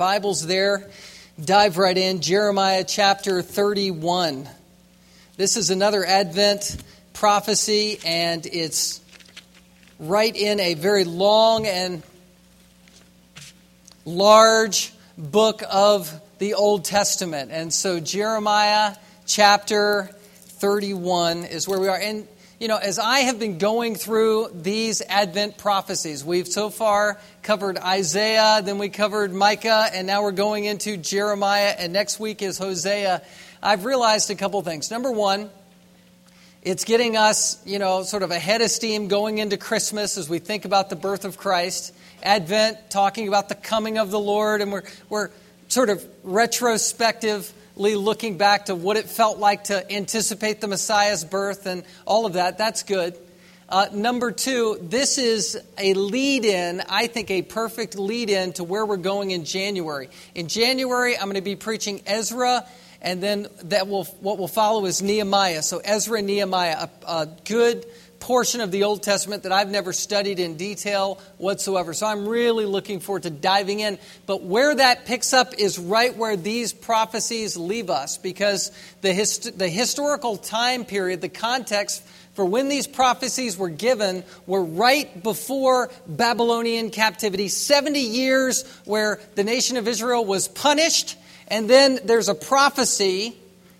Bibles there, dive right in. Jeremiah chapter 31. This is another Advent prophecy, and it's right in a very long and large book of the Old Testament. And so, Jeremiah chapter 31 is where we are. And, you know, as I have been going through these Advent prophecies, we've so far covered Isaiah, then we covered Micah, and now we're going into Jeremiah, and next week is Hosea. I've realized a couple things. Number one, it's getting us, you know, sort of ahead of steam going into Christmas as we think about the birth of Christ. Advent, talking about the coming of the Lord, and we're, we're sort of retrospectively looking back to what it felt like to anticipate the Messiah's birth and all of that. That's good. Uh, number two, this is a lead in, I think a perfect lead in to where we're going in January. In January, I'm going to be preaching Ezra and then that will what will follow is Nehemiah. So Ezra and Nehemiah, a, a, good portion of the Old Testament that I've never studied in detail whatsoever. So I'm really looking forward to diving in. But where that picks up is right where these prophecies leave us, because the hist- the historical time period, the context for when these prophecies were given were right before Babylonian captivity, 70 years where the nation of Israel was punished and then there's a prophecy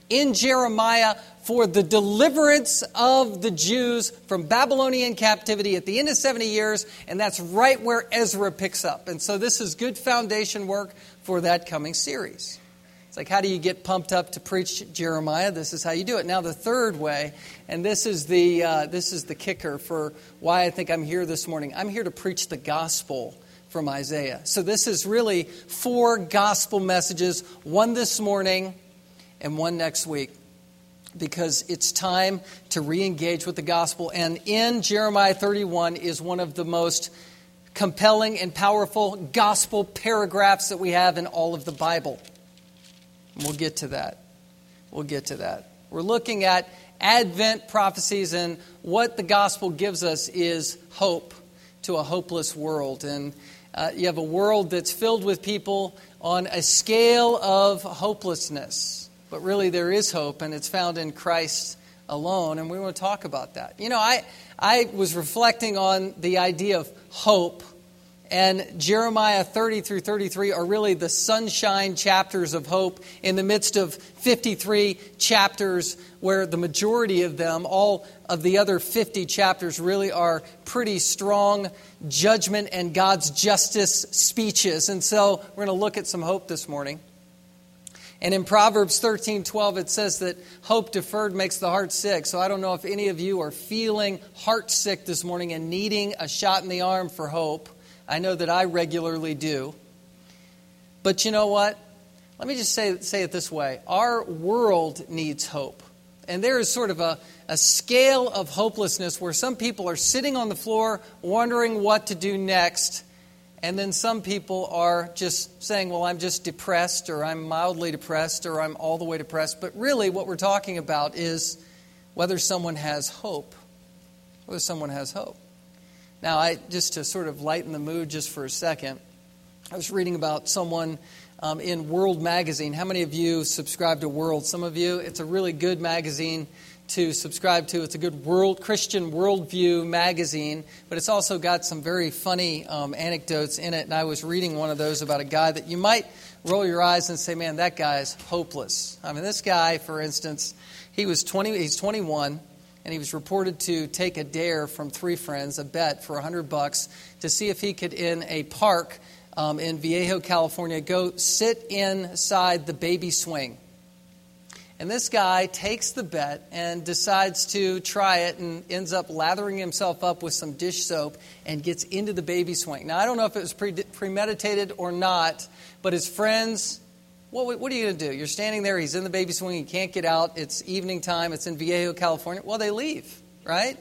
in Jeremiah for the deliverance of the Jews from Babylonian captivity at the end of 70 years, and that's right where Ezra picks up. And so this is good foundation work for that coming series. It's like, how do you get pumped up to preach Jeremiah? This is how you do it. Now, the third way, and this is the, uh, this is the kicker for why I think I'm here this morning. I'm here to preach the gospel from Isaiah. So this is really four gospel messages, one this morning and one next week, because it's time to re engage with the gospel. And in Jeremiah 31 is one of the most compelling and powerful gospel paragraphs that we have in all of the Bible. And we'll get to that. We'll get to that. We're looking at Advent prophecies, and what the gospel gives us is hope to a hopeless world. And uh, you have a world that's filled with people on a scale of hopelessness. But really, there is hope, and it's found in Christ alone. And we want to talk about that. You know, I, I was reflecting on the idea of hope and Jeremiah 30 through 33 are really the sunshine chapters of hope in the midst of 53 chapters where the majority of them, all of the other 50 chapters, really are pretty strong judgment and God's justice speeches. And so we're going to look at some hope this morning. And in Proverbs 13 12, it says that hope deferred makes the heart sick. So I don't know if any of you are feeling heart sick this morning and needing a shot in the arm for hope. I know that I regularly do. But you know what? Let me just say, say it this way our world needs hope. And there is sort of a, a scale of hopelessness where some people are sitting on the floor wondering what to do next. And then some people are just saying, well, I'm just depressed, or I'm mildly depressed, or I'm all the way depressed. But really, what we're talking about is whether someone has hope. Whether someone has hope. Now, I just to sort of lighten the mood just for a second, I was reading about someone um, in World Magazine. How many of you subscribe to World? Some of you. It's a really good magazine to subscribe to. It's a good world Christian worldview magazine, but it's also got some very funny um, anecdotes in it. And I was reading one of those about a guy that you might roll your eyes and say, "Man, that guy is hopeless." I mean, this guy, for instance, he was 20. He's 21 and he was reported to take a dare from three friends, a bet for 100 bucks, to see if he could, in a park um, in Vallejo, California, go sit inside the baby swing. And this guy takes the bet and decides to try it and ends up lathering himself up with some dish soap and gets into the baby swing. Now, I don't know if it was premeditated or not, but his friends what, what are you going to do? You're standing there, he's in the baby swing, he can't get out, it's evening time, it's in Vallejo, California. Well, they leave, right?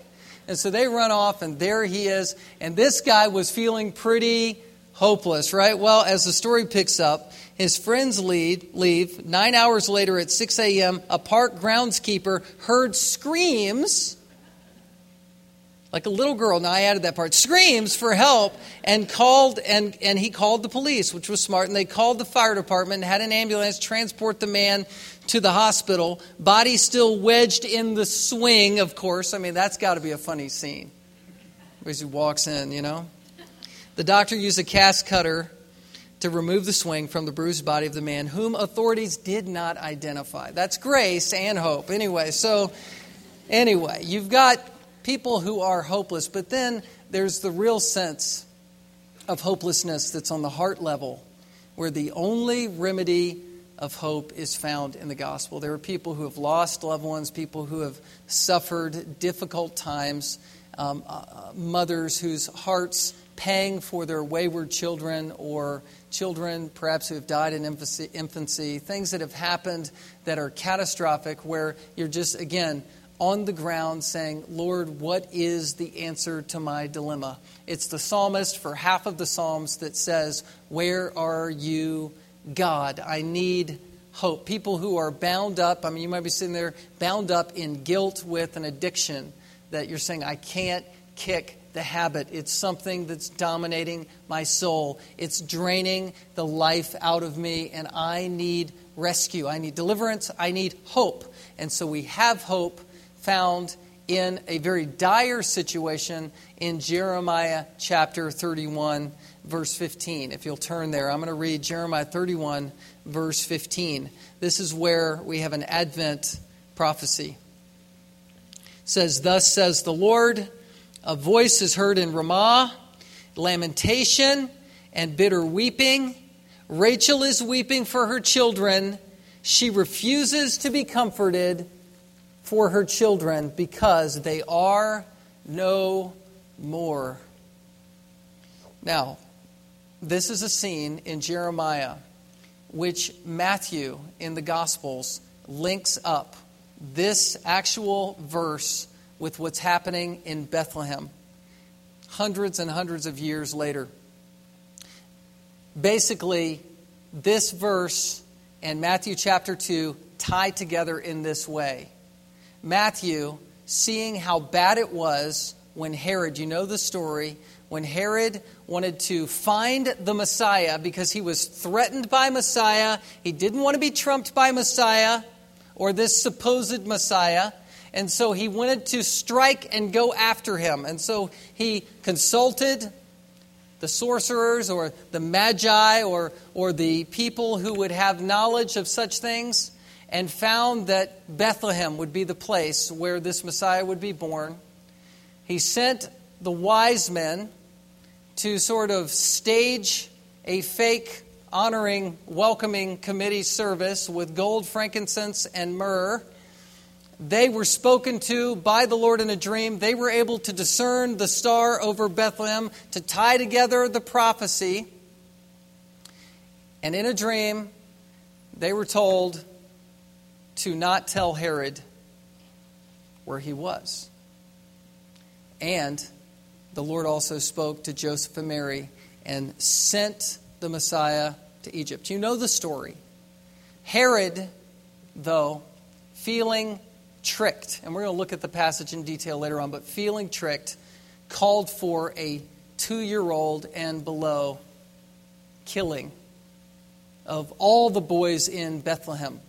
And so they run off, and there he is. And this guy was feeling pretty hopeless, right? Well, as the story picks up, his friends leave. Nine hours later at 6 a.m., a park groundskeeper heard screams like a little girl, now I added that part, screams for help and called, and, and he called the police, which was smart, and they called the fire department and had an ambulance transport the man to the hospital. Body still wedged in the swing, of course. I mean, that's got to be a funny scene. As he walks in, you know. The doctor used a cast cutter to remove the swing from the bruised body of the man, whom authorities did not identify. That's grace and hope. Anyway, so, anyway, you've got people who are hopeless, but then there's the real sense of hopelessness that's on the heart level, where the only remedy of hope is found in the gospel. There are people who have lost loved ones, people who have suffered difficult times, um, uh, uh mothers whose hearts paying for their wayward children or children perhaps who have died in infancy, things that have happened that are catastrophic, where you're just, again, on the ground saying, Lord, what is the answer to my dilemma? It's the psalmist for half of the Psalms that says, Where are you, God? I need hope. People who are bound up, I mean, you might be sitting there bound up in guilt with an addiction that you're saying, I can't kick the habit. It's something that's dominating my soul. It's draining the life out of me, and I need rescue. I need deliverance. I need hope. And so we have hope found in a very dire situation in Jeremiah chapter 31, verse 15. If you'll turn there, I'm going to read Jeremiah 31, verse 15. This is where we have an Advent prophecy. Says, Thus says the Lord, a voice is heard in Ramah, lamentation and bitter weeping. Rachel is weeping for her children. She refuses to be comforted for her children because they are no more. Now, this is a scene in Jeremiah which Matthew in the Gospels links up this actual verse with what's happening in Bethlehem hundreds and hundreds of years later. Basically, this verse and Matthew chapter 2 tie together in this way. Matthew, seeing how bad it was when Herod, you know the story, when Herod wanted to find the Messiah because he was threatened by Messiah, he didn't want to be trumped by Messiah or this supposed Messiah. And so he wanted to strike and go after him. And so he consulted the sorcerers or the magi or, or the people who would have knowledge of such things and found that Bethlehem would be the place where this Messiah would be born. He sent the wise men to sort of stage a fake honoring, welcoming committee service with gold, frankincense, and myrrh. They were spoken to by the Lord in a dream. They were able to discern the star over Bethlehem, to tie together the prophecy. And in a dream, they were told to not tell Herod where he was. And the Lord also spoke to Joseph and Mary and sent the Messiah to Egypt. You know the story. Herod, though, feeling tricked, and we're going to look at the passage in detail later on, but feeling tricked, called for a two year old and below killing of all the boys in Bethlehem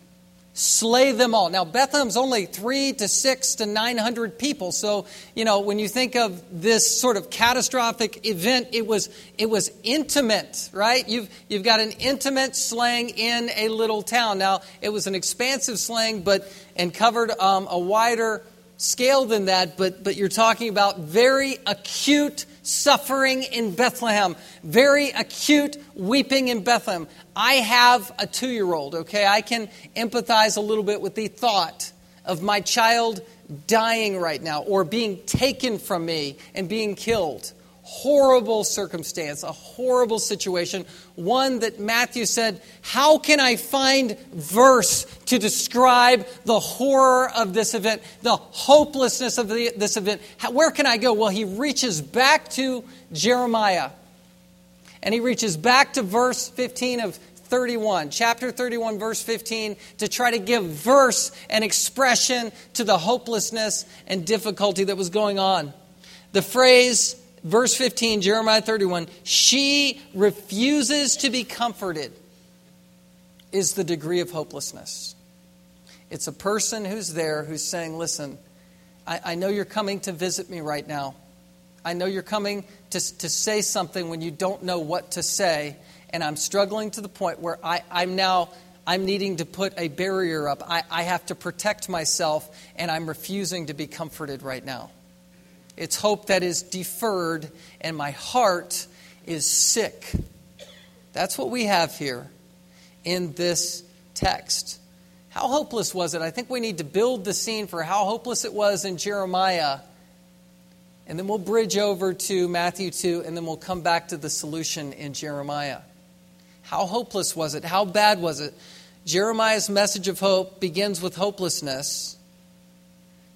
slay them all. Now, Bethlehem's only three to six to 900 people. So, you know, when you think of this sort of catastrophic event, it was, it was intimate, right? You've, you've got an intimate slaying in a little town. Now, it was an expansive slaying, but, and covered um, a wider scale than that, but, but you're talking about very acute suffering in Bethlehem, very acute weeping in Bethlehem. I have a two year old, okay? I can empathize a little bit with the thought of my child dying right now or being taken from me and being killed. Horrible circumstance, a horrible situation, one that Matthew said, How can I find verse to describe the horror of this event, the hopelessness of the, this event? How, where can I go? Well, he reaches back to Jeremiah and he reaches back to verse 15 of 31, chapter 31, verse 15, to try to give verse and expression to the hopelessness and difficulty that was going on. The phrase, verse 15, Jeremiah 31, she refuses to be comforted, is the degree of hopelessness. It's a person who's there who's saying, Listen, I, I know you're coming to visit me right now. I know you're coming to, to say something when you don't know what to say, and I'm struggling to the point where I, I'm now I'm needing to put a barrier up. I, I have to protect myself, and I'm refusing to be comforted right now. It's hope that is deferred, and my heart is sick. That's what we have here in this text. How hopeless was it? I think we need to build the scene for how hopeless it was in Jeremiah. And then we'll bridge over to Matthew 2, and then we'll come back to the solution in Jeremiah. How hopeless was it? How bad was it? Jeremiah's message of hope begins with hopelessness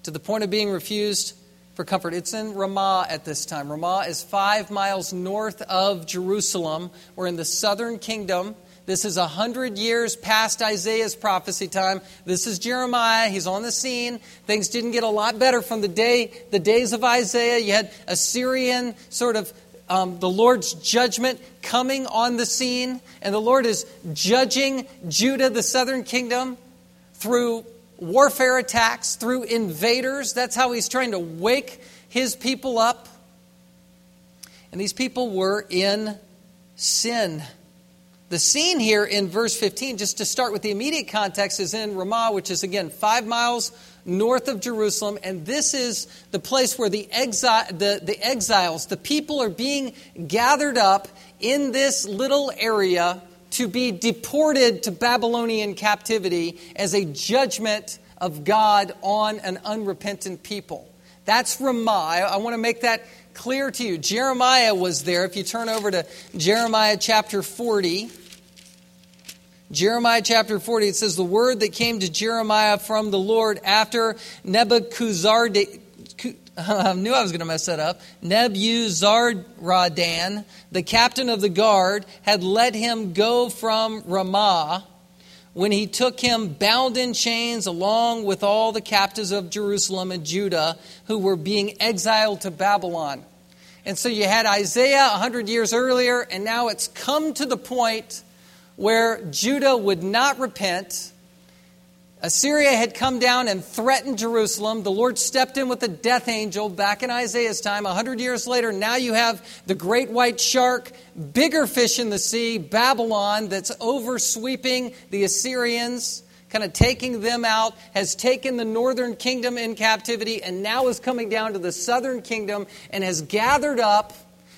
to the point of being refused for comfort. It's in Ramah at this time. Ramah is five miles north of Jerusalem. We're in the southern kingdom. This is a hundred years past Isaiah's prophecy time. This is Jeremiah. He's on the scene. Things didn't get a lot better from the day, the days of Isaiah. You had Assyrian sort of um, the Lord's judgment coming on the scene, and the Lord is judging Judah, the southern kingdom, through warfare attacks, through invaders. That's how he's trying to wake his people up. And these people were in sin. The scene here in verse 15, just to start with the immediate context, is in Ramah, which is again five miles north of Jerusalem. And this is the place where the, exi- the, the exiles, the people, are being gathered up in this little area to be deported to Babylonian captivity as a judgment of God on an unrepentant people. That's Ramah. I, want to make that clear to you. Jeremiah was there. If you turn over to Jeremiah chapter 40, Jeremiah chapter 40, it says, The word that came to Jeremiah from the Lord after Nebuchadnezzar, I knew I was going to mess that up. Nebuzaradan, the captain of the guard, had let him go from Ramah when he took him bound in chains along with all the captives of Jerusalem and Judah who were being exiled to Babylon. And so you had Isaiah 100 years earlier, and now it's come to the point where Judah would not repent. Assyria had come down and threatened Jerusalem. The Lord stepped in with a death angel back in Isaiah's time. A hundred years later, now you have the great white shark, bigger fish in the sea, Babylon, that's oversweeping the Assyrians, kind of taking them out, has taken the northern kingdom in captivity, and now is coming down to the southern kingdom and has gathered up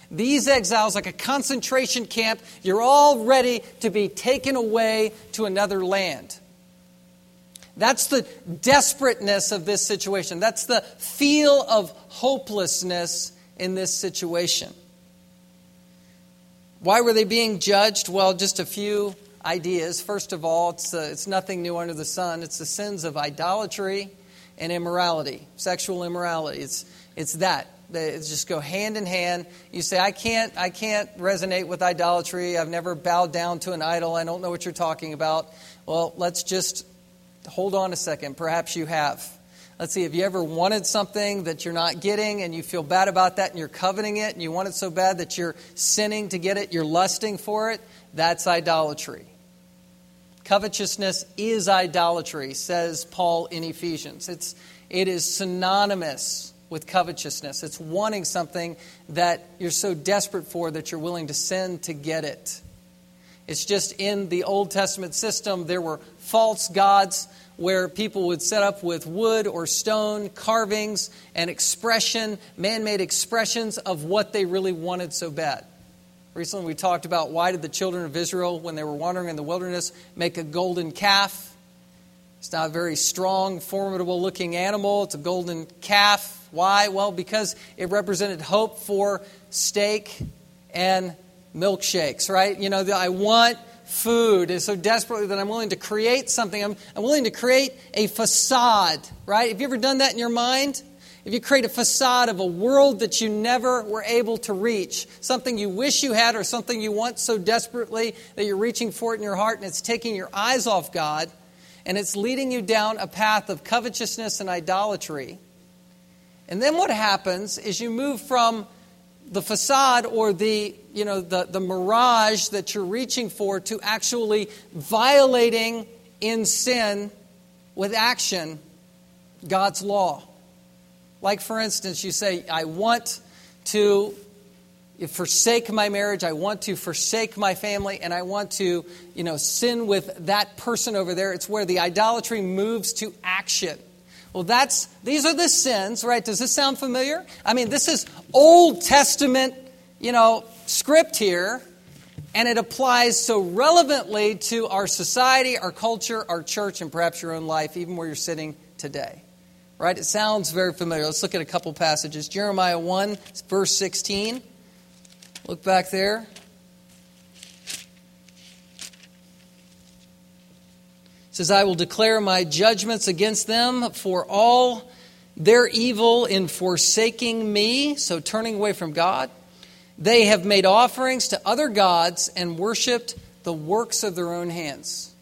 these exiles, like a concentration camp, you're all ready to be taken away to another land. That's the desperateness of this situation. That's the feel of hopelessness in this situation. Why were they being judged? Well, just a few ideas. First of all, it's, uh, it's nothing new under the sun. It's the sins of idolatry and immorality, sexual immorality. It's, it's that. They just go hand in hand. You say, I can't, I can't resonate with idolatry. I've never bowed down to an idol. I don't know what you're talking about. Well, let's just hold on a second. Perhaps you have. Let's see, have you ever wanted something that you're not getting and you feel bad about that and you're coveting it and you want it so bad that you're sinning to get it, you're lusting for it? That's idolatry. Covetousness is idolatry, says Paul in Ephesians. It's, it is synonymous with covetousness. It's wanting something that you're so desperate for that you're willing to sin to get it. It's just in the Old Testament system, there were false gods where people would set up with wood or stone carvings and expression, man made expressions of what they really wanted so bad. Recently, we talked about why did the children of Israel, when they were wandering in the wilderness, make a golden calf? It's not a very strong, formidable looking animal. It's a golden calf. Why? Well, because it represented hope for steak and milkshakes, right? You know, I want food is so desperately that I'm willing to create something. I'm, I'm willing to create a facade, right? Have you ever done that in your mind? If you create a facade of a world that you never were able to reach, something you wish you had or something you want so desperately that you're reaching for it in your heart and it's taking your eyes off God and it's leading you down a path of covetousness and idolatry, And then what happens is you move from the facade or the, you know, the, the mirage that you're reaching for to actually violating in sin with action God's law. Like, for instance, you say, I want to forsake my marriage, I want to forsake my family, and I want to, you know, sin with that person over there. It's where the idolatry moves to action. Well, that's these are the sins, right? Does this sound familiar? I mean, this is Old Testament, you know, script here, and it applies so relevantly to our society, our culture, our church, and perhaps your own life, even where you're sitting today. Right? It sounds very familiar. Let's look at a couple passages. Jeremiah 1, verse 16. Look back there. Says, I will declare my judgments against them for all their evil in forsaking me, so turning away from God. They have made offerings to other gods and worshiped the works of their own hands.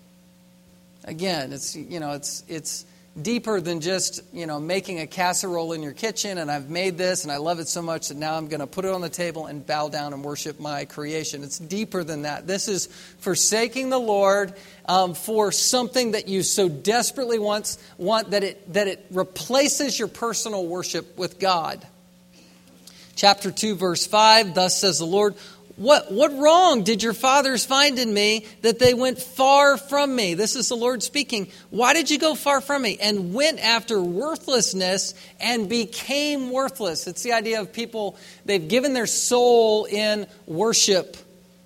Again, it's you know, it's it's deeper than just you know making a casserole in your kitchen and i've made this and i love it so much that now i'm going to put it on the table and bow down and worship my creation. It's deeper than that. This is forsaking the lord um, for something that you so desperately want, want that, it, that it replaces your personal worship with god. Chapter 2 verse 5 thus says the lord what, what wrong did your fathers find in me that they went far from me? This is the Lord speaking. Why did you go far from me? And went after worthlessness and became worthless. It's the idea of people, they've given their soul in worship,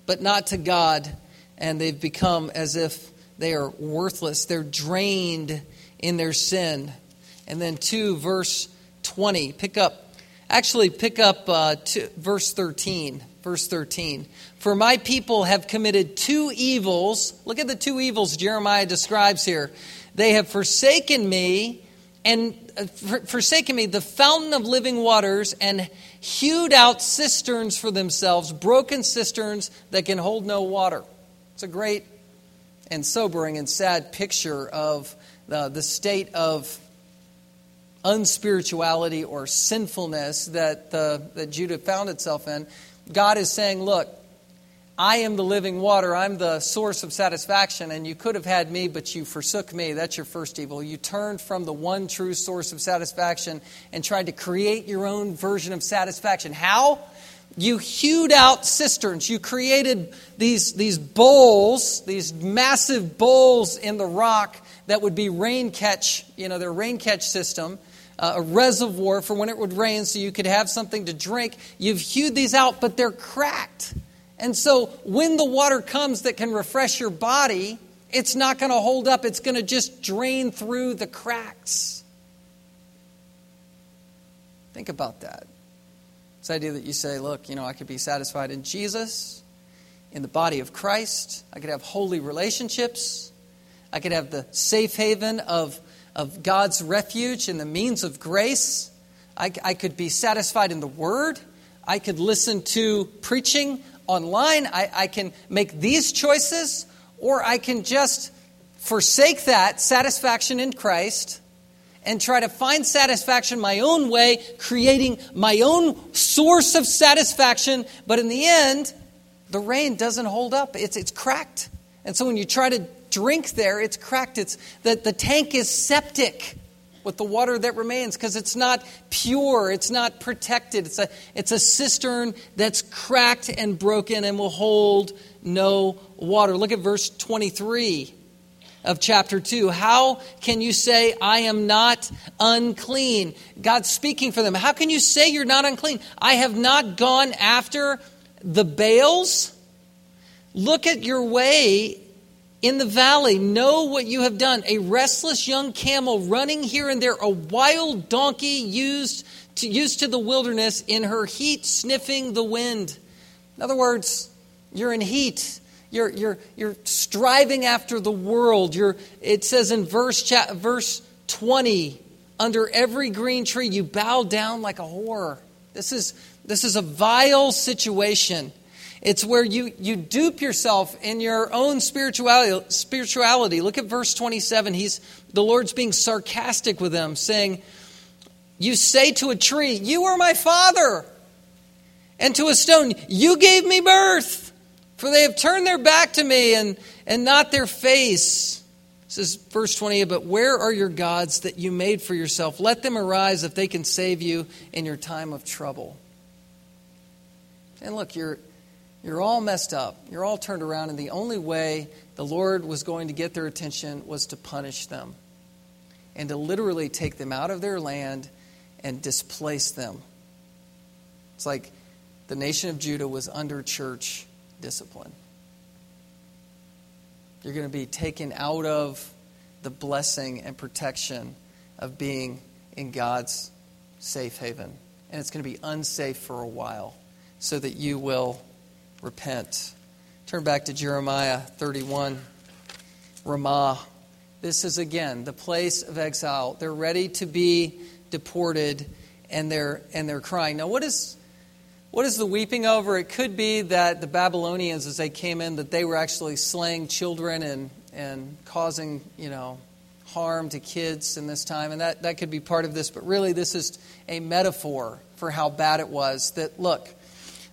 but not to God. And they've become as if they are worthless. They're drained in their sin. And then 2, verse 20. Pick up, actually, pick up uh, two, verse 13 verse 13. For my people have committed two evils. Look at the two evils Jeremiah describes here. They have forsaken me and uh, forsaken me, the fountain of living waters, and hewed out cisterns for themselves, broken cisterns that can hold no water. It's a great and sobering and sad picture of the, the state of unspirituality or sinfulness that, the, that Judah found itself in. God is saying, Look, I am the living water. I'm the source of satisfaction, and you could have had me, but you forsook me. That's your first evil. You turned from the one true source of satisfaction and tried to create your own version of satisfaction. How? You hewed out cisterns. You created these, these bowls, these massive bowls in the rock that would be rain catch, you know, their rain catch system a reservoir for when it would rain so you could have something to drink. You've hewed these out, but they're cracked. And so when the water comes that can refresh your body, it's not going to hold up. It's going to just drain through the cracks. Think about that. This idea that you say, look, you know, I could be satisfied in Jesus, in the body of Christ. I could have holy relationships. I could have the safe haven of of God's refuge and the means of grace. I, I could be satisfied in the Word. I could listen to preaching online. I, I can make these choices, or I can just forsake that satisfaction in Christ and try to find satisfaction my own way, creating my own source of satisfaction. But in the end, the rain doesn't hold up, it's, it's cracked. And so when you try to drink there, it's cracked. It's the, the tank is septic with the water that remains because it's not pure, it's not protected. It's a, it's a cistern that's cracked and broken and will hold no water. Look at verse 23 of chapter 2. How can you say, I am not unclean? God's speaking for them. How can you say you're not unclean? I have not gone after the Baals. Look at your way in the valley, know what you have done. A restless young camel running here and there, a wild donkey used to, used to the wilderness in her heat, sniffing the wind. In other words, you're in heat. You're, you're, you're striving after the world. You're, it says in verse, verse 20, under every green tree, you bow down like a whore. This is, this is a vile situation. It's where you, you dupe yourself in your own spirituality, spirituality. Look at verse 27. He's, the Lord's being sarcastic with them, saying, you say to a tree, You are my father, and to a stone, You gave me birth. For they have turned their back to me and, and not their face. This is verse 28 But where are your gods that you made for yourself? Let them arise if they can save you in your time of trouble. And look, you're, you're all messed up. You're all turned around, and the only way the Lord was going to get their attention was to punish them and to literally take them out of their land and displace them. It's like the nation of Judah was under church discipline. You're going to be taken out of the blessing and protection of being in God's safe haven. And it's going to be unsafe for a while so that you will repent. Turn back to Jeremiah 31. Ramah. This is again the place of exile. They're ready to be deported and they're and they're crying. Now what is what is the weeping over? It could be that the Babylonians, as they came in, that they were actually slaying children and, and causing, you know, harm to kids in this time. And that, that could be part of this. But really, this is a metaphor for how bad it was. That, look,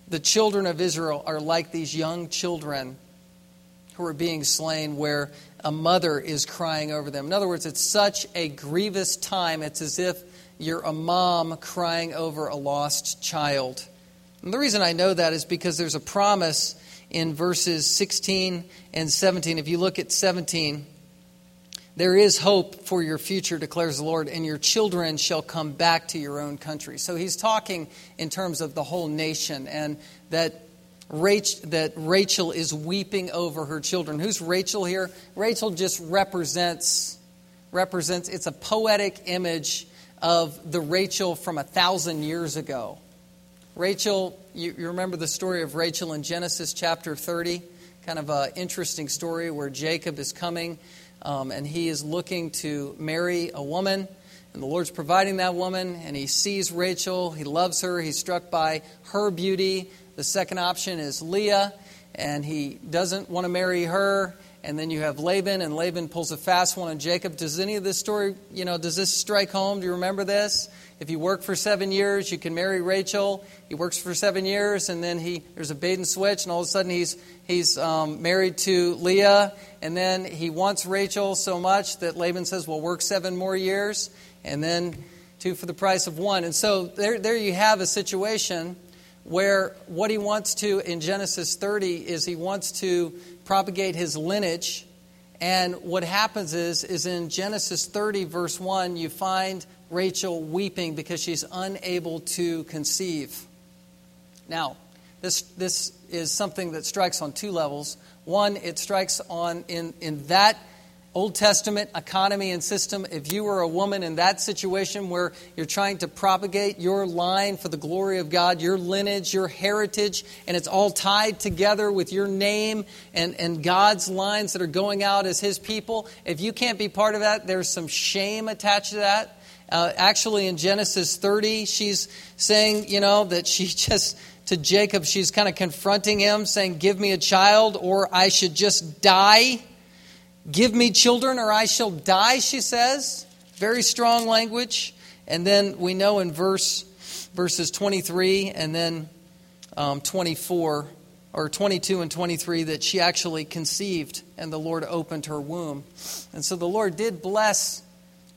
the children of Israel are like these young children who are being slain, where a mother is crying over them. In other words, it's such a grievous time. It's as if you're a mom crying over a lost child. And the reason I know that is because there's a promise in verses 16 and 17. If you look at 17, there is hope for your future, declares the Lord, and your children shall come back to your own country. So he's talking in terms of the whole nation and that that Rachel is weeping over her children. Who's Rachel here? Rachel just represents represents it's a poetic image of the Rachel from a thousand years ago. Rachel, you, you remember the story of Rachel in Genesis chapter 30? Kind of an interesting story where Jacob is coming um, and he is looking to marry a woman. And the Lord's providing that woman, and he sees Rachel. He loves her. He's struck by her beauty. The second option is Leah, and he doesn't want to marry her. And then you have Laban, and Laban pulls a fast one on Jacob. Does any of this story, you know, does this strike home? Do you remember this? If you work for seven years, you can marry Rachel. He works for seven years, and then he there's a bait and switch, and all of a sudden he's he's um, married to Leah, and then he wants Rachel so much that Laban says, "Well, work seven more years, and then two for the price of one." And so there there you have a situation where what he wants to in Genesis 30 is he wants to propagate his lineage. And what happens is, is in Genesis 30, verse 1, you find Rachel weeping because she's unable to conceive. Now, this, this is something that strikes on two levels. One, it strikes on in, in that Old Testament economy and system. If you were a woman in that situation where you're trying to propagate your line for the glory of God, your lineage, your heritage, and it's all tied together with your name and, and God's lines that are going out as His people, if you can't be part of that, there's some shame attached to that. Uh, actually, in Genesis 30, she's saying, you know, that she just, to Jacob, she's kind of confronting him, saying, Give me a child or I should just die. Give me children or I shall die, she says. Very strong language. And then we know in verse verses 23 and then um, 24 or 22 and 23 that she actually conceived and the Lord opened her womb. And so the Lord did bless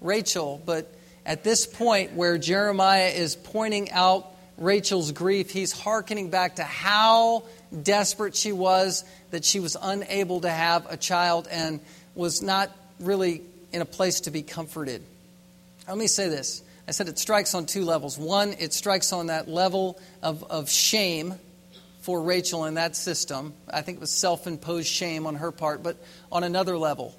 Rachel, but at this point where Jeremiah is pointing out Rachel's grief, he's hearkening back to how desperate she was that she was unable to have a child and was not really in a place to be comforted. Let me say this. I said it strikes on two levels. One, it strikes on that level of, of shame for Rachel in that system. I think it was self imposed shame on her part. But on another level,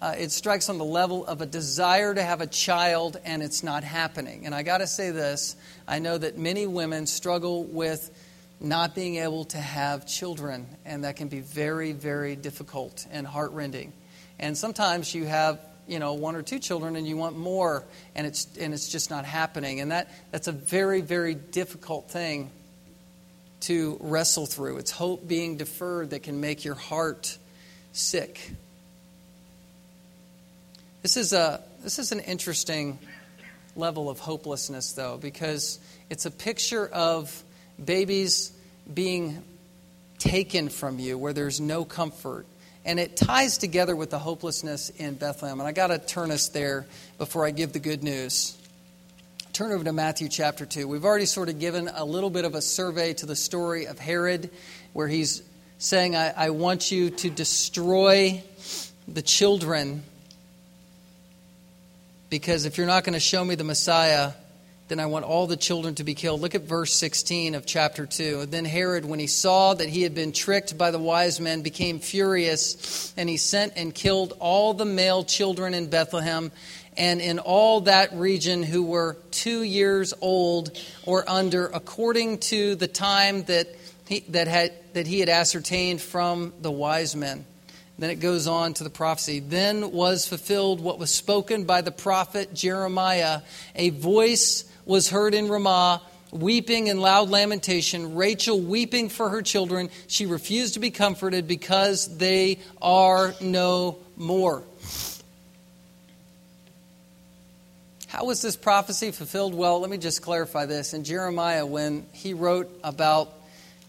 uh, it strikes on the level of a desire to have a child and it's not happening. And I got to say this I know that many women struggle with not being able to have children, and that can be very, very difficult and heartrending. And sometimes you have you know one or two children and you want more and it's and it's just not happening. And that that's a very very difficult thing to wrestle through. It's hope being deferred that can make your heart sick. This is, a, this is an interesting level of hopelessness, though, because it's a picture of babies being taken from you where there's no comfort. And it ties together with the hopelessness in Bethlehem. And I got to turn us there before I give the good news. Turn over to Matthew chapter 2. We've already sort of given a little bit of a survey to the story of Herod, where he's saying, I, I want you to destroy the children because if you're not going to show me the Messiah, then I want all the children to be killed. Look at verse 16 of chapter 2. Then Herod, when he saw that he had been tricked by the wise men, became furious, and he sent and killed all the male children in Bethlehem and in all that region who were two years old or under, according to the time that he, that, had, that he had ascertained from the wise men. Then it goes on to the prophecy. Then was fulfilled what was spoken by the prophet Jeremiah. A voice was heard in Ramah, weeping in loud lamentation, Rachel weeping for her children. She refused to be comforted because they are no more. How was this prophecy fulfilled? Well, let me just clarify this. In Jeremiah, when he wrote about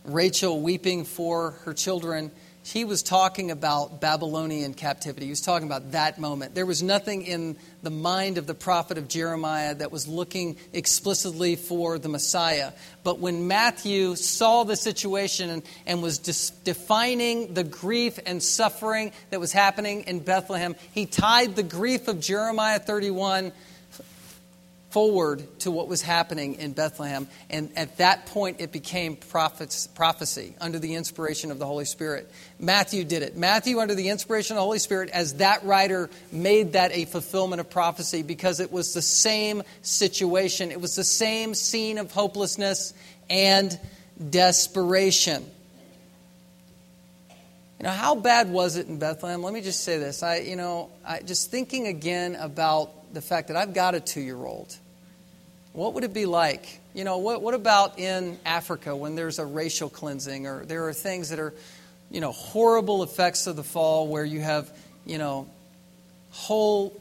Rachel weeping for her children, he was talking about Babylonian captivity. He was talking about that moment. There was nothing in the mind of the prophet of Jeremiah that was looking explicitly for the Messiah. But when Matthew saw the situation and, and was dis- defining the grief and suffering that was happening in Bethlehem, he tied the grief of Jeremiah 31 forward to what was happening in Bethlehem. And at that point, it became prophecy under the inspiration of the Holy Spirit. Matthew did it. Matthew, under the inspiration of the Holy Spirit, as that writer, made that a fulfillment of prophecy because it was the same situation, it was the same scene of hopelessness and desperation. You know, how bad was it in Bethlehem? Let me just say this. I, you know, I, just thinking again about the fact that I've got a two year old. What would it be like? You know, what, what about in Africa when there's a racial cleansing or there are things that are, you know, horrible effects of the fall where you have, you know, whole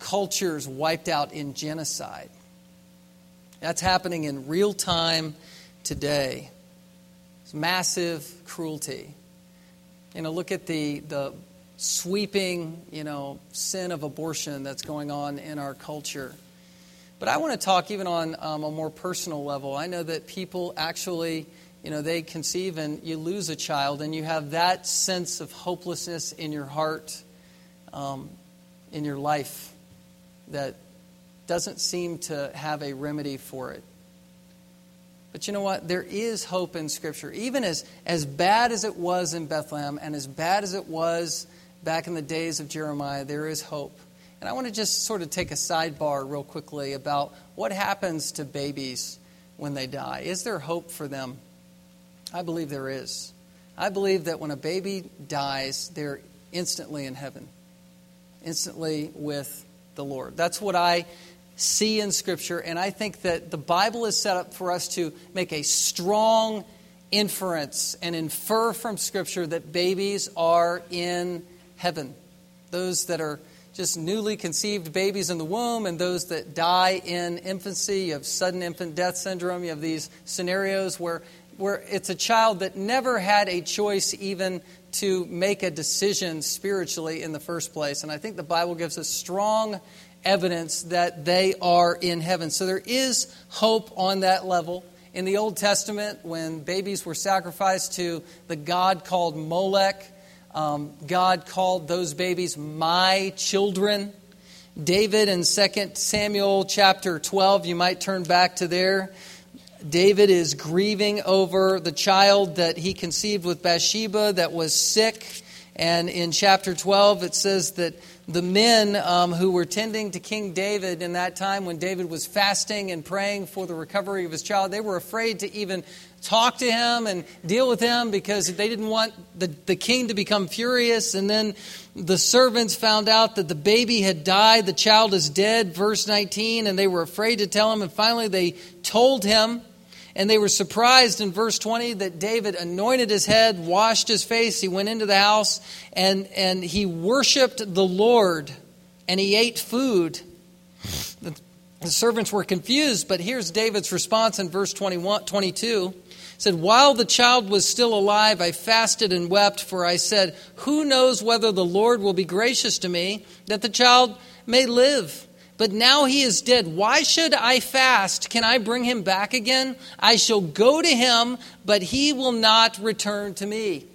cultures wiped out in genocide? That's happening in real time today. It's massive cruelty. You know, look at the, the sweeping, you know, sin of abortion that's going on in our culture. But I want to talk even on um, a more personal level. I know that people actually, you know, they conceive and you lose a child, and you have that sense of hopelessness in your heart, um, in your life, that doesn't seem to have a remedy for it. But you know what? There is hope in Scripture. Even as, as bad as it was in Bethlehem and as bad as it was back in the days of Jeremiah, there is hope. And I want to just sort of take a sidebar real quickly about what happens to babies when they die. Is there hope for them? I believe there is. I believe that when a baby dies, they're instantly in heaven, instantly with the Lord. That's what I see in Scripture, and I think that the Bible is set up for us to make a strong inference and infer from Scripture that babies are in heaven. Those that are just newly conceived babies in the womb and those that die in infancy. You have sudden infant death syndrome. You have these scenarios where, where it's a child that never had a choice even to make a decision spiritually in the first place. And I think the Bible gives us strong evidence that they are in heaven. So there is hope on that level. In the Old Testament, when babies were sacrificed to the god called Molech, um, God called those babies my children. David in 2 Samuel chapter 12, you might turn back to there. David is grieving over the child that he conceived with Bathsheba that was sick. And in chapter 12, it says that the men um, who were tending to King David in that time when David was fasting and praying for the recovery of his child, they were afraid to even talk to him and deal with him because they didn't want the, the king to become furious. And then the servants found out that the baby had died, the child is dead, verse 19, and they were afraid to tell him. And finally, they told him. And they were surprised in verse 20 that David anointed his head, washed his face, he went into the house, and, and he worshiped the Lord, and he ate food. The servants were confused, but here's David's response in verse 21, 22. Said, While the child was still alive, I fasted and wept, for I said, Who knows whether the Lord will be gracious to me, that the child may live? But now he is dead. Why should I fast? Can I bring him back again? I shall go to him, but he will not return to me.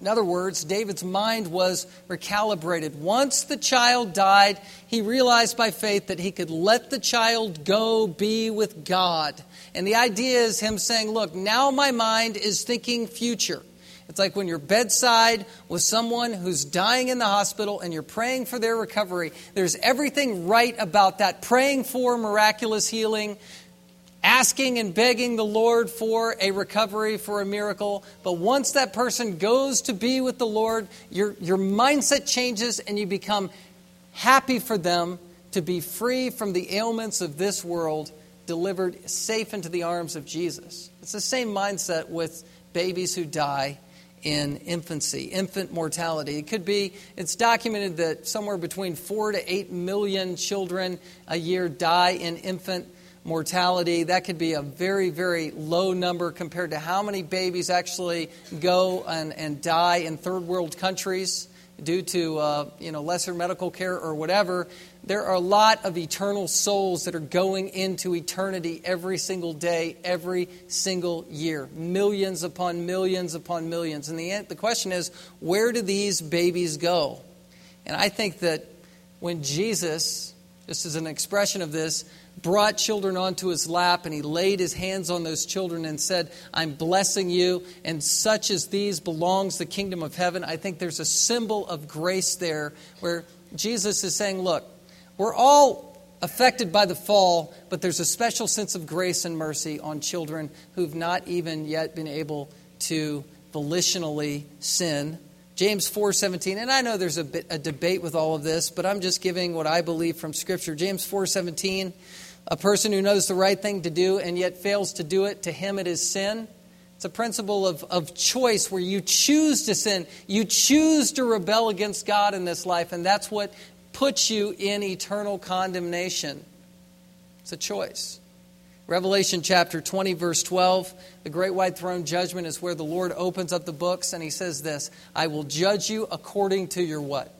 In other words, David's mind was recalibrated. Once the child died, he realized by faith that he could let the child go be with God. And the idea is him saying, Look, now my mind is thinking future. It's like when you're bedside with someone who's dying in the hospital and you're praying for their recovery. There's everything right about that. Praying for miraculous healing, asking and begging the Lord for a recovery, for a miracle. But once that person goes to be with the Lord, your, your mindset changes and you become happy for them to be free from the ailments of this world, delivered safe into the arms of Jesus. It's the same mindset with babies who die in infancy, infant mortality. It could be, it's documented that somewhere between four to eight million children a year die in infant mortality. That could be a very, very low number compared to how many babies actually go and, and die in third world countries due to uh, you know lesser medical care or whatever. There are a lot of eternal souls that are going into eternity every single day, every single year. Millions upon millions upon millions. And the, the question is, where do these babies go? And I think that when Jesus, just as an expression of this, brought children onto his lap and he laid his hands on those children and said, I'm blessing you, and such as these belongs the kingdom of heaven. I think there's a symbol of grace there where Jesus is saying, Look, we're all affected by the fall, but there's a special sense of grace and mercy on children who've not even yet been able to volitionally sin. James 4:17 and I know there's a, bit, a debate with all of this but I'm just giving what I believe from scripture James 4:17 a person who knows the right thing to do and yet fails to do it, to him it is sin. It's a principle of, of choice where you choose to sin. You choose to rebel against God in this life, and that's what puts you in eternal condemnation. It's a choice. Revelation chapter 20, verse 12, the great white throne judgment is where the Lord opens up the books and he says this I will judge you according to your what?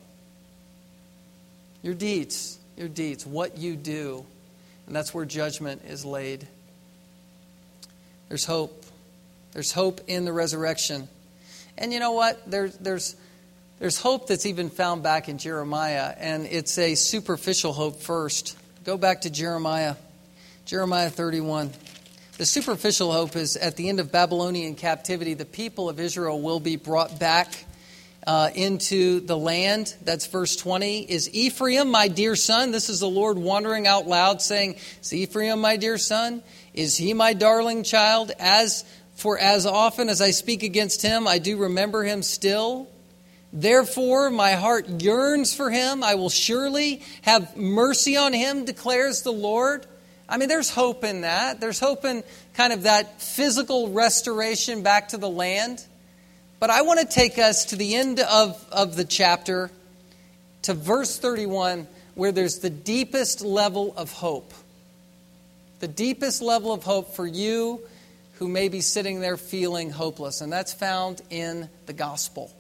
Your deeds. Your deeds. What you do. And that's where judgment is laid. There's hope. There's hope in the resurrection. And you know what? There, there's, there's hope that's even found back in Jeremiah, and it's a superficial hope first. Go back to Jeremiah, Jeremiah 31. The superficial hope is at the end of Babylonian captivity, the people of Israel will be brought back uh, into the land. That's verse 20. Is Ephraim my dear son? This is the Lord wandering out loud saying, Is Ephraim my dear son? Is he my darling child? As for as often as I speak against him, I do remember him still. Therefore, my heart yearns for him. I will surely have mercy on him, declares the Lord. I mean, there's hope in that. There's hope in kind of that physical restoration back to the land. But I want to take us to the end of, of the chapter, to verse 31, where there's the deepest level of hope. The deepest level of hope for you who may be sitting there feeling hopeless, and that's found in the gospel.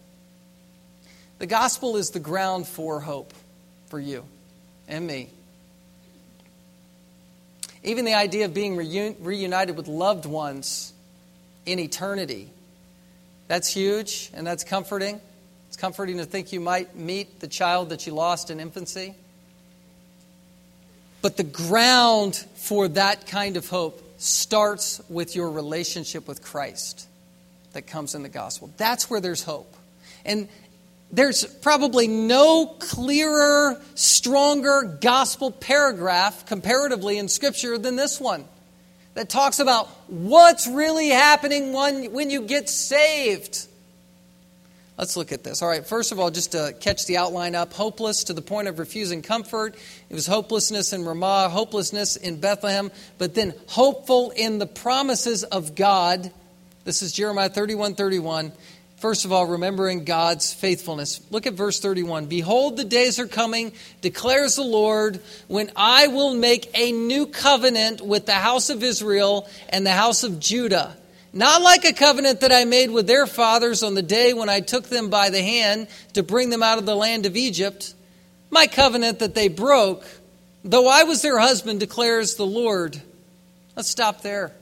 The gospel is the ground for hope for you and me. Even the idea of being reunited with loved ones in eternity that's huge and that's comforting. It's comforting to think you might meet the child that you lost in infancy. But the ground for that kind of hope starts with your relationship with Christ that comes in the gospel. That's where there's hope. And there's probably no clearer, stronger gospel paragraph comparatively in Scripture than this one that talks about what's really happening when, when you get saved. Let's look at this. All right, first of all, just to catch the outline up hopeless to the point of refusing comfort. It was hopelessness in Ramah, hopelessness in Bethlehem, but then hopeful in the promises of God. This is Jeremiah 31 31. First of all, remembering God's faithfulness. Look at verse 31. Behold, the days are coming, declares the Lord, when I will make a new covenant with the house of Israel and the house of Judah. Not like a covenant that I made with their fathers on the day when I took them by the hand to bring them out of the land of Egypt. My covenant that they broke, though I was their husband, declares the Lord. Let's stop there.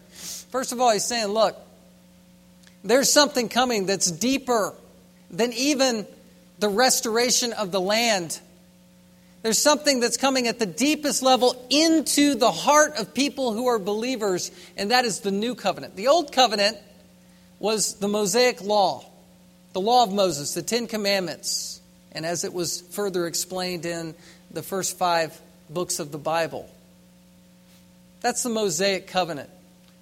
First of all, he's saying, look, there's something coming that's deeper than even the restoration of the land. There's something that's coming at the deepest level into the heart of people who are believers, and that is the new covenant. The old covenant was the Mosaic law, the law of Moses, the Ten Commandments, and as it was further explained in the first five books of the Bible. That's the Mosaic covenant.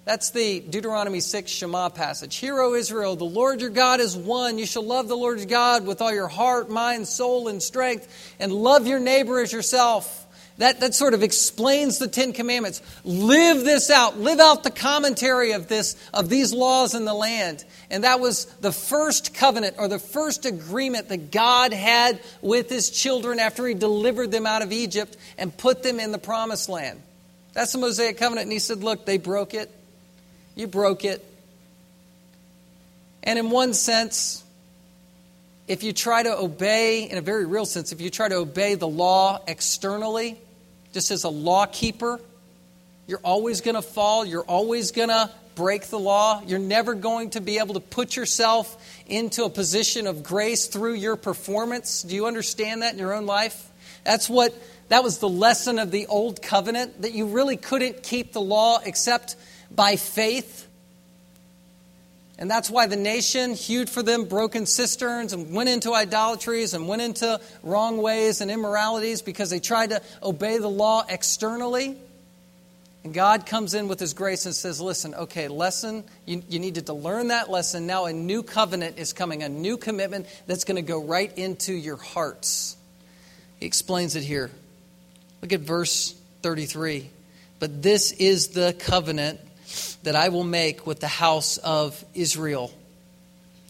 That's the Deuteronomy 6 Shema passage. Hear, O Israel, the Lord your God is one. You shall love the Lord your God with all your heart, mind, soul, and strength, and love your neighbor as yourself. That, that sort of explains the Ten Commandments. Live this out. Live out the commentary of this, of these laws in the land. And that was the first covenant or the first agreement that God had with his children after he delivered them out of Egypt and put them in the promised land. That's the Mosaic covenant. And he said, Look, they broke it. You broke it. And in one sense, if you try to obey, in a very real sense, if you try to obey the law externally, just as a law keeper, you're always going to fall. You're always going to break the law. You're never going to be able to put yourself into a position of grace through your performance. Do you understand that in your own life? That's what that was the lesson of the old covenant that you really couldn't keep the law except by faith. And that's why the nation hewed for them broken cisterns and went into idolatries and went into wrong ways and immoralities because they tried to obey the law externally. And God comes in with His grace and says, Listen, okay, lesson, you, you needed to learn that lesson. Now a new covenant is coming, a new commitment that's going to go right into your hearts. He explains it here. Look at verse 33. But this is the covenant that I will make with the house of Israel.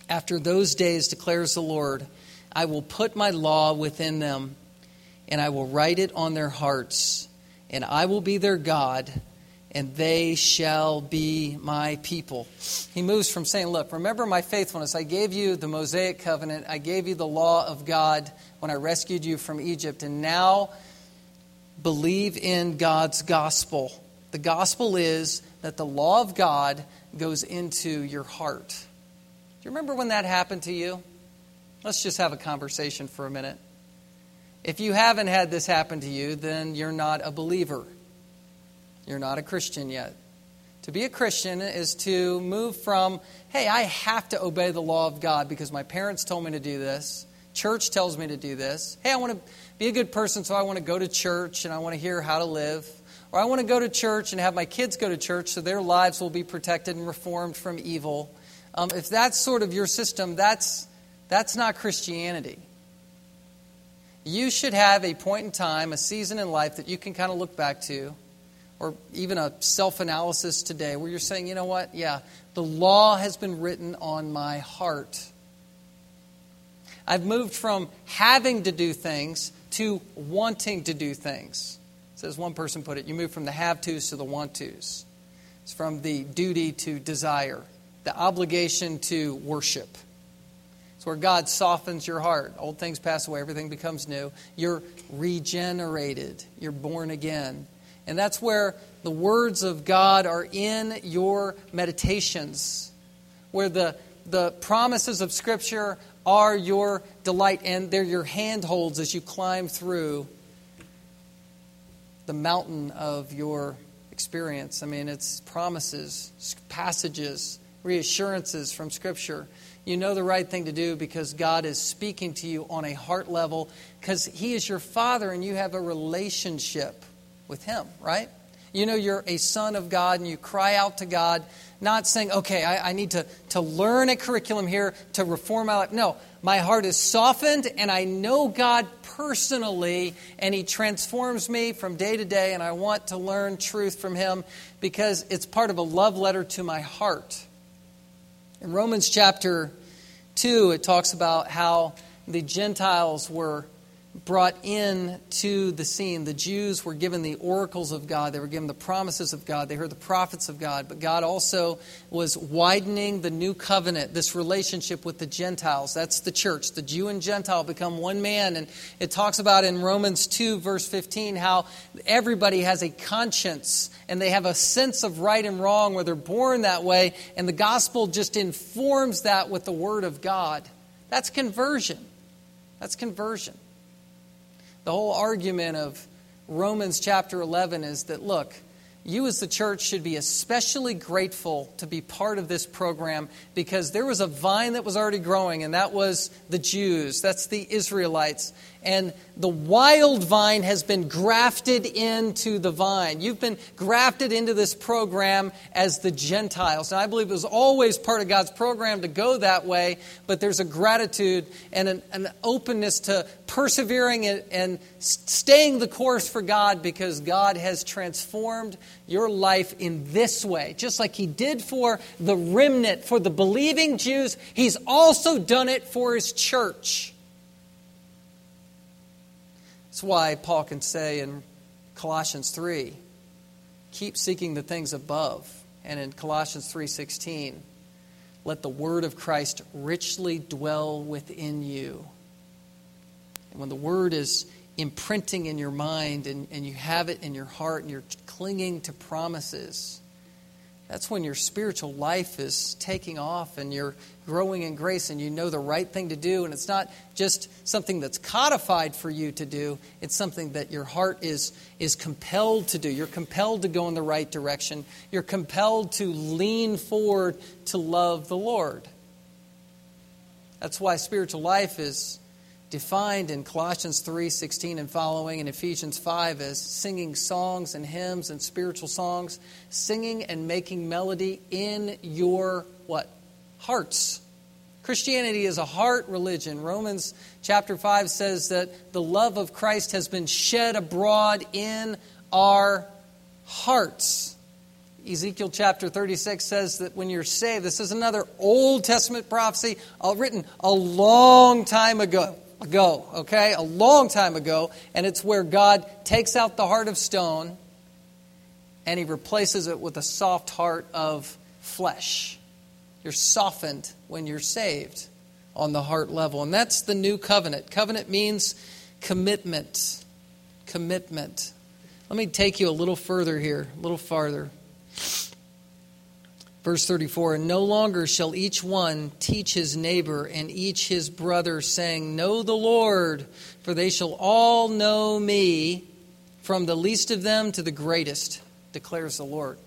After those days, declares the Lord, I will put my law within them, and I will write it on their hearts, and I will be their God, and they shall be my people. He moves from saying, Look, remember my faithfulness. I gave you the Mosaic covenant, I gave you the law of God when I rescued you from Egypt, and now believe in God's gospel. The gospel is that the law of God goes into your heart. Do you remember when that happened to you? Let's just have a conversation for a minute. If you haven't had this happen to you, then you're not a believer. You're not a Christian yet. To be a Christian is to move from, hey, I have to obey the law of God because my parents told me to do this, church tells me to do this. Hey, I want to be a good person, so I want to go to church and I want to hear how to live. Or I want to go to church and have my kids go to church so their lives will be protected and reformed from evil. Um, if that's sort of your system, that's, that's not Christianity. You should have a point in time, a season in life that you can kind of look back to, or even a self analysis today where you're saying, you know what? Yeah, the law has been written on my heart. I've moved from having to do things to wanting to do things as one person put it, you move from the have tos to the want tos. It's from the duty to desire, the obligation to worship. It's where God softens your heart. Old things pass away, everything becomes new. You're regenerated, you're born again. And that's where the words of God are in your meditations, where the, the promises of Scripture are your delight, and they're your handholds as you climb through the mountain of your experience. I mean, it's promises, passages, reassurances from Scripture. You know the right thing to do because God is speaking to you on a heart level because He is your Father and you have a relationship with Him, right? You know you're a son of God and you cry out to God, not saying, okay, I, I need to, to learn a curriculum here to reform my life. No, my heart is softened and I know God personally and He transforms me from day to day and I want to learn truth from Him because it's part of a love letter to my heart. In Romans chapter 2, it talks about how the Gentiles were brought in to the scene. The Jews were given the oracles of God, they were given the promises of God, they heard the prophets of God, but God also was widening the new covenant, this relationship with the Gentiles. That's the church. The Jew and Gentile become one man. And it talks about in Romans 2, verse 15, how everybody has a conscience and they have a sense of right and wrong where they're born that way, and the gospel just informs that with the word of God. That's conversion. That's conversion. The whole argument of Romans chapter 11 is that, look, you as the church should be especially grateful to be part of this program because there was a vine that was already growing, and that was the Jews. That's the Israelites. And the wild vine has been grafted into the vine. You've been grafted into this program as the Gentiles. And I believe it was always part of God's program to go that way, but there's a gratitude and an, an openness to persevering and, and staying the course for God because God has transformed your life in this way. Just like He did for the remnant, for the believing Jews, He's also done it for His church. That's why Paul can say in Colossians 3, keep seeking the things above. And in Colossians 3:16, let the word of Christ richly dwell within you. And when the word is imprinting in your mind and, and you have it in your heart and you're clinging to promises, that's when your spiritual life is taking off and you're growing in grace and you know the right thing to do. And it's not just something that's codified for you to do, it's something that your heart is, is compelled to do. You're compelled to go in the right direction, you're compelled to lean forward to love the Lord. That's why spiritual life is defined in Colossians 3:16 and following and Ephesians 5 as singing songs and hymns and spiritual songs, singing and making melody in your what? Hearts. Christianity is a heart religion. Romans chapter 5 says that the love of Christ has been shed abroad in our hearts. Ezekiel chapter 36 says that when you're saved, this is another Old Testament prophecy uh, written a long time ago ago, okay? A long time ago. And it's where God takes out the heart of stone and he replaces it with a soft heart of flesh. You're softened when you're saved on the heart level. And that's the new covenant. Covenant means commitment. Commitment. Let me take you a little further here, a little farther. Verse 34 And no longer shall each one teach his neighbor and each his brother, saying, Know the Lord, for they shall all know me, from the least of them to the greatest, declares the Lord.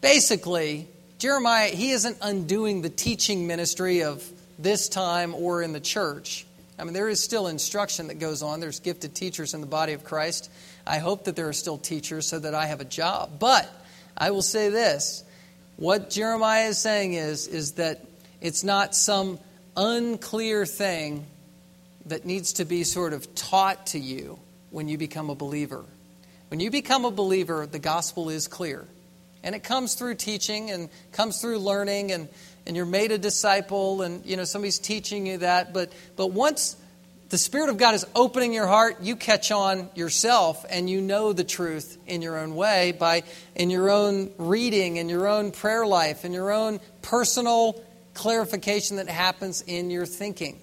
Basically, Jeremiah, he isn't undoing the teaching ministry of this time or in the church. I mean, there is still instruction that goes on. There's gifted teachers in the body of Christ. I hope that there are still teachers so that I have a job. But I will say this what Jeremiah is saying is, is that it's not some unclear thing that needs to be sort of taught to you when you become a believer. When you become a believer, the gospel is clear. And it comes through teaching and comes through learning and, and you're made a disciple and you know somebody's teaching you that. But but once the Spirit of God is opening your heart, you catch on yourself and you know the truth in your own way by in your own reading, in your own prayer life, in your own personal clarification that happens in your thinking.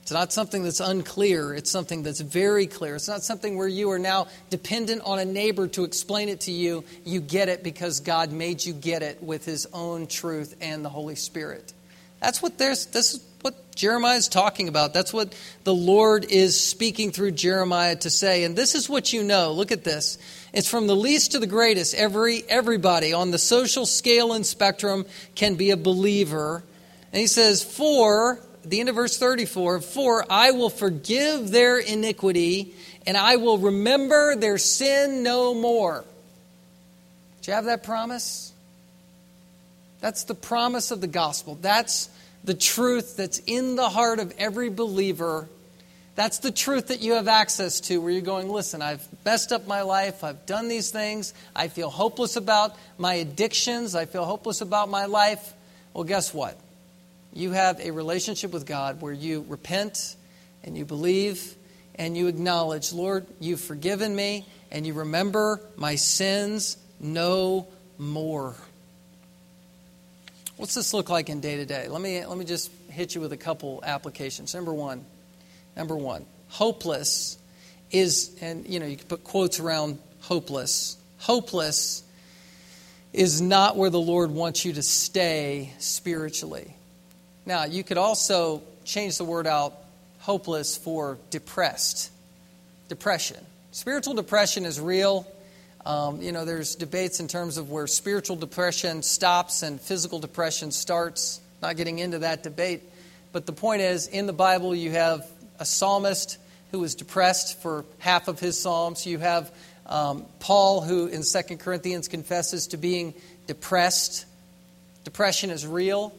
It's not something that's unclear. It's something that's very clear. It's not something where you are now dependent on a neighbor to explain it to you. You get it because God made you get it with His own truth and the Holy Spirit. That's what there's. This is what Jeremiah is talking about. That's what the Lord is speaking through Jeremiah to say. And this is what you know. Look at this. It's from the least to the greatest. Every everybody on the social scale and spectrum can be a believer. And he says, "For the end of verse 34, for I will forgive their iniquity and I will remember their sin no more." Do you have that promise? That's the promise of the gospel. That's the truth that's in the heart of every believer. That's the truth that you have access to, where you're going, listen, I've messed up my life. I've done these things. I feel hopeless about my addictions. I feel hopeless about my life. Well, guess what? you have a relationship with God where you repent and you believe and you acknowledge, Lord, you've forgiven me, and you remember my sins no more. What's this look like in day to day? Let me let me just hit you with a couple applications. Number one, number one, hopeless is, and you know, you can put quotes around hopeless. Hopeless is not where the Lord wants you to stay spiritually. Now, you could also change the word out hopeless for depressed. Depression. Spiritual depression is real. Um, you know, there's debates in terms of where spiritual depression stops and physical depression starts. Not getting into that debate. But the point is, in the Bible, you have a psalmist who was depressed for half of his psalms. You have um, Paul, who in 2 Corinthians confesses to being depressed. Depression is real,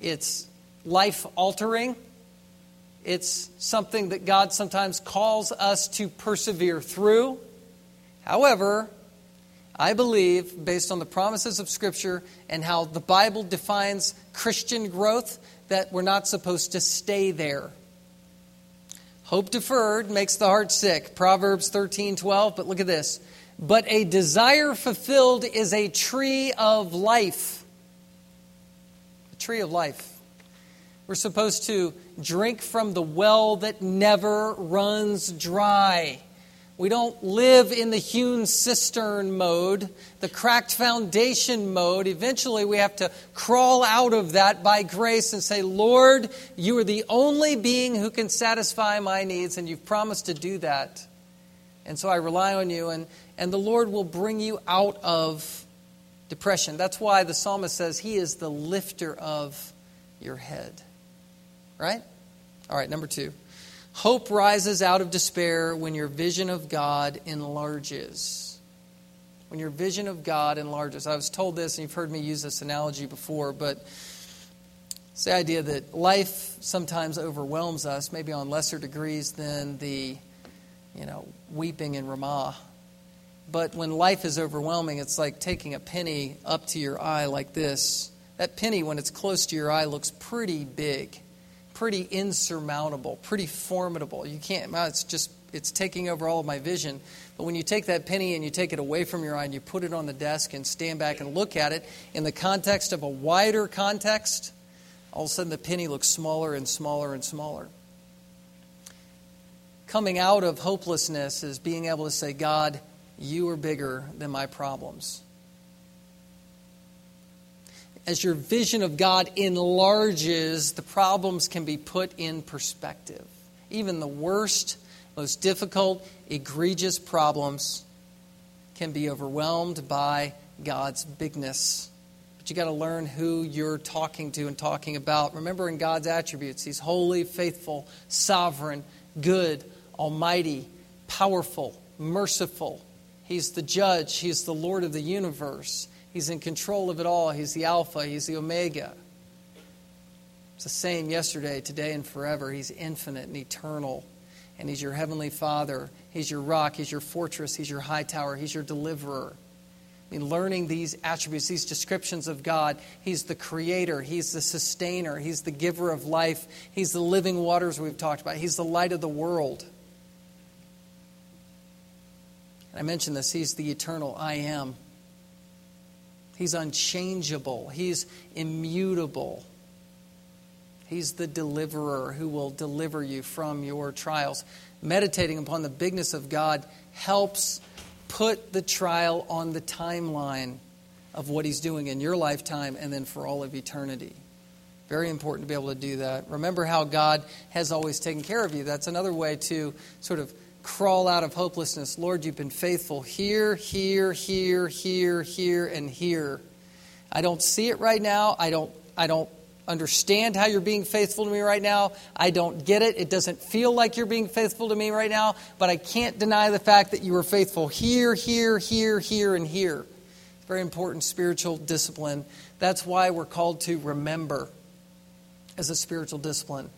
it's life altering. It's something that God sometimes calls us to persevere through. However, I believe, based on the promises of Scripture and how the Bible defines Christian growth, that we're not supposed to stay there. Hope deferred makes the heart sick. Proverbs 13 12. But look at this. But a desire fulfilled is a tree of life. A tree of life. We're supposed to drink from the well that never runs dry. We don't live in the hewn cistern mode, the cracked foundation mode. Eventually, we have to crawl out of that by grace and say, Lord, you are the only being who can satisfy my needs, and you've promised to do that. And so I rely on you, and, and the Lord will bring you out of depression. That's why the psalmist says, He is the lifter of your head. Right? All right, number two. Hope rises out of despair when your vision of God enlarges. When your vision of God enlarges. I was told this, and you've heard me use this analogy before, but it's the idea that life sometimes overwhelms us, maybe on lesser degrees than the, you know, weeping in Ramah. But when life is overwhelming, it's like taking a penny up to your eye like this. That penny, when it's close to your eye, looks pretty big pretty insurmountable, pretty formidable. You can't, it's just, it's taking over all of my vision. But when you take that penny and you take it away from your eye and you put it on the desk and stand back and look at it in the context of a wider context, all of a sudden the penny looks smaller and smaller and smaller. Coming out of hopelessness is being able to say, God, you are bigger than my problems as your vision of God enlarges, the problems can be put in perspective. Even the worst, most difficult, egregious problems can be overwhelmed by God's bigness. But you got to learn who you're talking to and talking about. Remembering God's attributes. He's holy, faithful, sovereign, good, almighty, powerful, merciful. He's the judge. He's the Lord of the universe. He's in control of it all. He's the Alpha, He's the Omega. It's the same yesterday, today, and forever. He's infinite and eternal. And He's your Heavenly Father. He's your rock. He's your fortress. He's your high tower. He's your deliverer. I mean, learning these attributes, these descriptions of God, He's the creator, He's the sustainer, He's the giver of life, He's the living waters we've talked about, He's the light of the world. I mentioned this, He's the eternal I am. He's unchangeable. He's immutable. He's the deliverer who will deliver you from your trials. Meditating upon the bigness of God helps put the trial on the timeline of what He's doing in your lifetime and then for all of eternity. Very important to be able to do that. Remember how God has always taken care of you. That's another way to sort of crawl out of hopelessness. Lord, you've been faithful here, here, here, here, here, and here. I don't see it right now. I don't, I don't understand how you're being faithful to me right now. I don't get it. It doesn't feel like you're being faithful to me right now, but I can't deny the fact that you were faithful here, here, here, here, and here. Very important spiritual discipline. That's why we're called to remember as a spiritual discipline.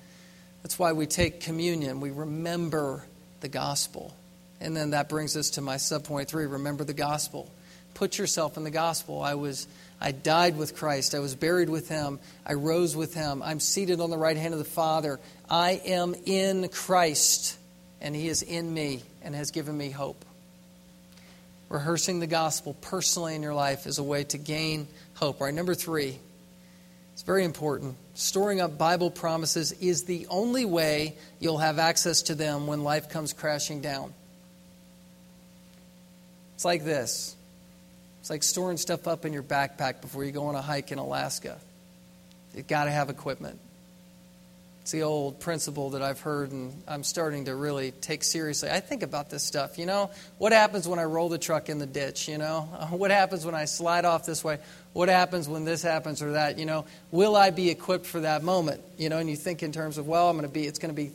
That's why we take communion. We remember the gospel. And then that brings us to my subpoint three remember the gospel. Put yourself in the gospel. I was, I died with Christ. I was buried with him. I rose with him. I'm seated on the right hand of the Father. I am in Christ, and he is in me and has given me hope. Rehearsing the gospel personally in your life is a way to gain hope. Right, number three, it's very important. Storing up Bible promises is the only way you'll have access to them when life comes crashing down. It's like this it's like storing stuff up in your backpack before you go on a hike in Alaska. You've got to have equipment. It's the old principle that I've heard and I'm starting to really take seriously. I think about this stuff. You know, what happens when I roll the truck in the ditch? You know, what happens when I slide off this way? What happens when this happens or that? You know, will I be equipped for that moment? You know, and you think in terms of, well, I'm going to be, it's going to be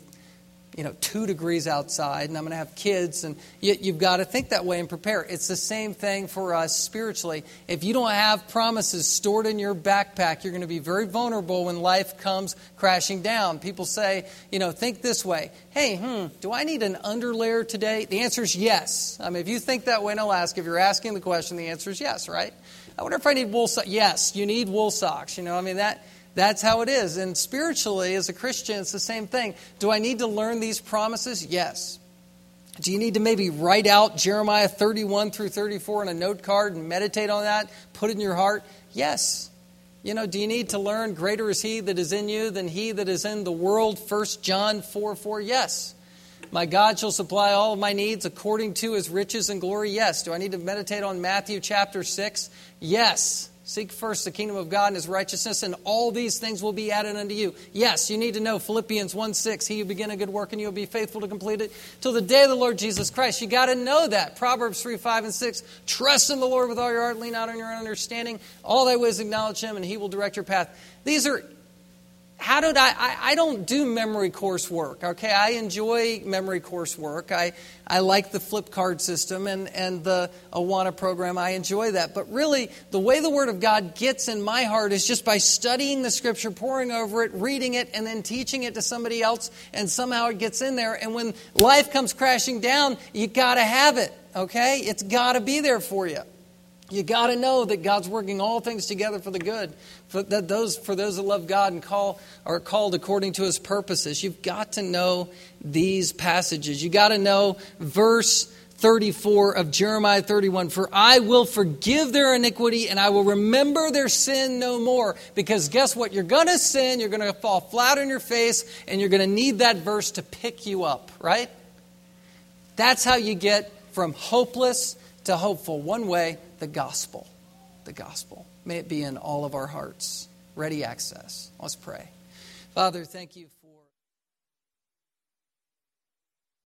you know, two degrees outside and I'm going to have kids. And yet you've got to think that way and prepare. It's the same thing for us spiritually. If you don't have promises stored in your backpack, you're going to be very vulnerable when life comes crashing down. People say, you know, think this way. Hey, hmm, do I need an underlayer today? The answer is yes. I mean, if you think that way in Alaska, if you're asking the question, the answer is yes, right? I wonder if I need wool socks. Yes, you need wool socks. You know, I mean, that that's how it is. And spiritually, as a Christian, it's the same thing. Do I need to learn these promises? Yes. Do you need to maybe write out Jeremiah 31 through 34 on a note card and meditate on that? Put it in your heart? Yes. You know, do you need to learn greater is he that is in you than he that is in the world? 1 John 4 4? Yes. My God shall supply all of my needs according to his riches and glory? Yes. Do I need to meditate on Matthew chapter 6? Yes. Seek first the kingdom of God and his righteousness, and all these things will be added unto you. Yes, you need to know Philippians 1 6. He who begin a good work and you will be faithful to complete it till the day of the Lord Jesus Christ. You got to know that. Proverbs 3 5 and 6. Trust in the Lord with all your heart, lean not on your own understanding. All thy ways acknowledge him, and he will direct your path. These are how did I, I, I don't do memory course work okay? I enjoy memory course work i, I like the flip card system and, and the awana program. I enjoy that. But really the way the word of god gets in my heart is just by studying the scripture poring over it reading it and then teaching it to somebody else and somehow it gets in there. And when life comes crashing down you got to have it okay? It's got to be there for you you got to know that God's working all things together for the good. For that those for those that love God and call are called according to His purposes. You've got to know these passages. You got to know verse 34 of Jeremiah 31 For I will forgive their iniquity and I will remember their sin no more. Because guess what? You're going to sin, you're going to fall flat on your face, and you're going to need that verse to pick you up, right? That's how you get from hopeless to hopeful. One way the gospel. The gospel. May it be in all of our hearts. Ready access. Let's pray. Father, thank you.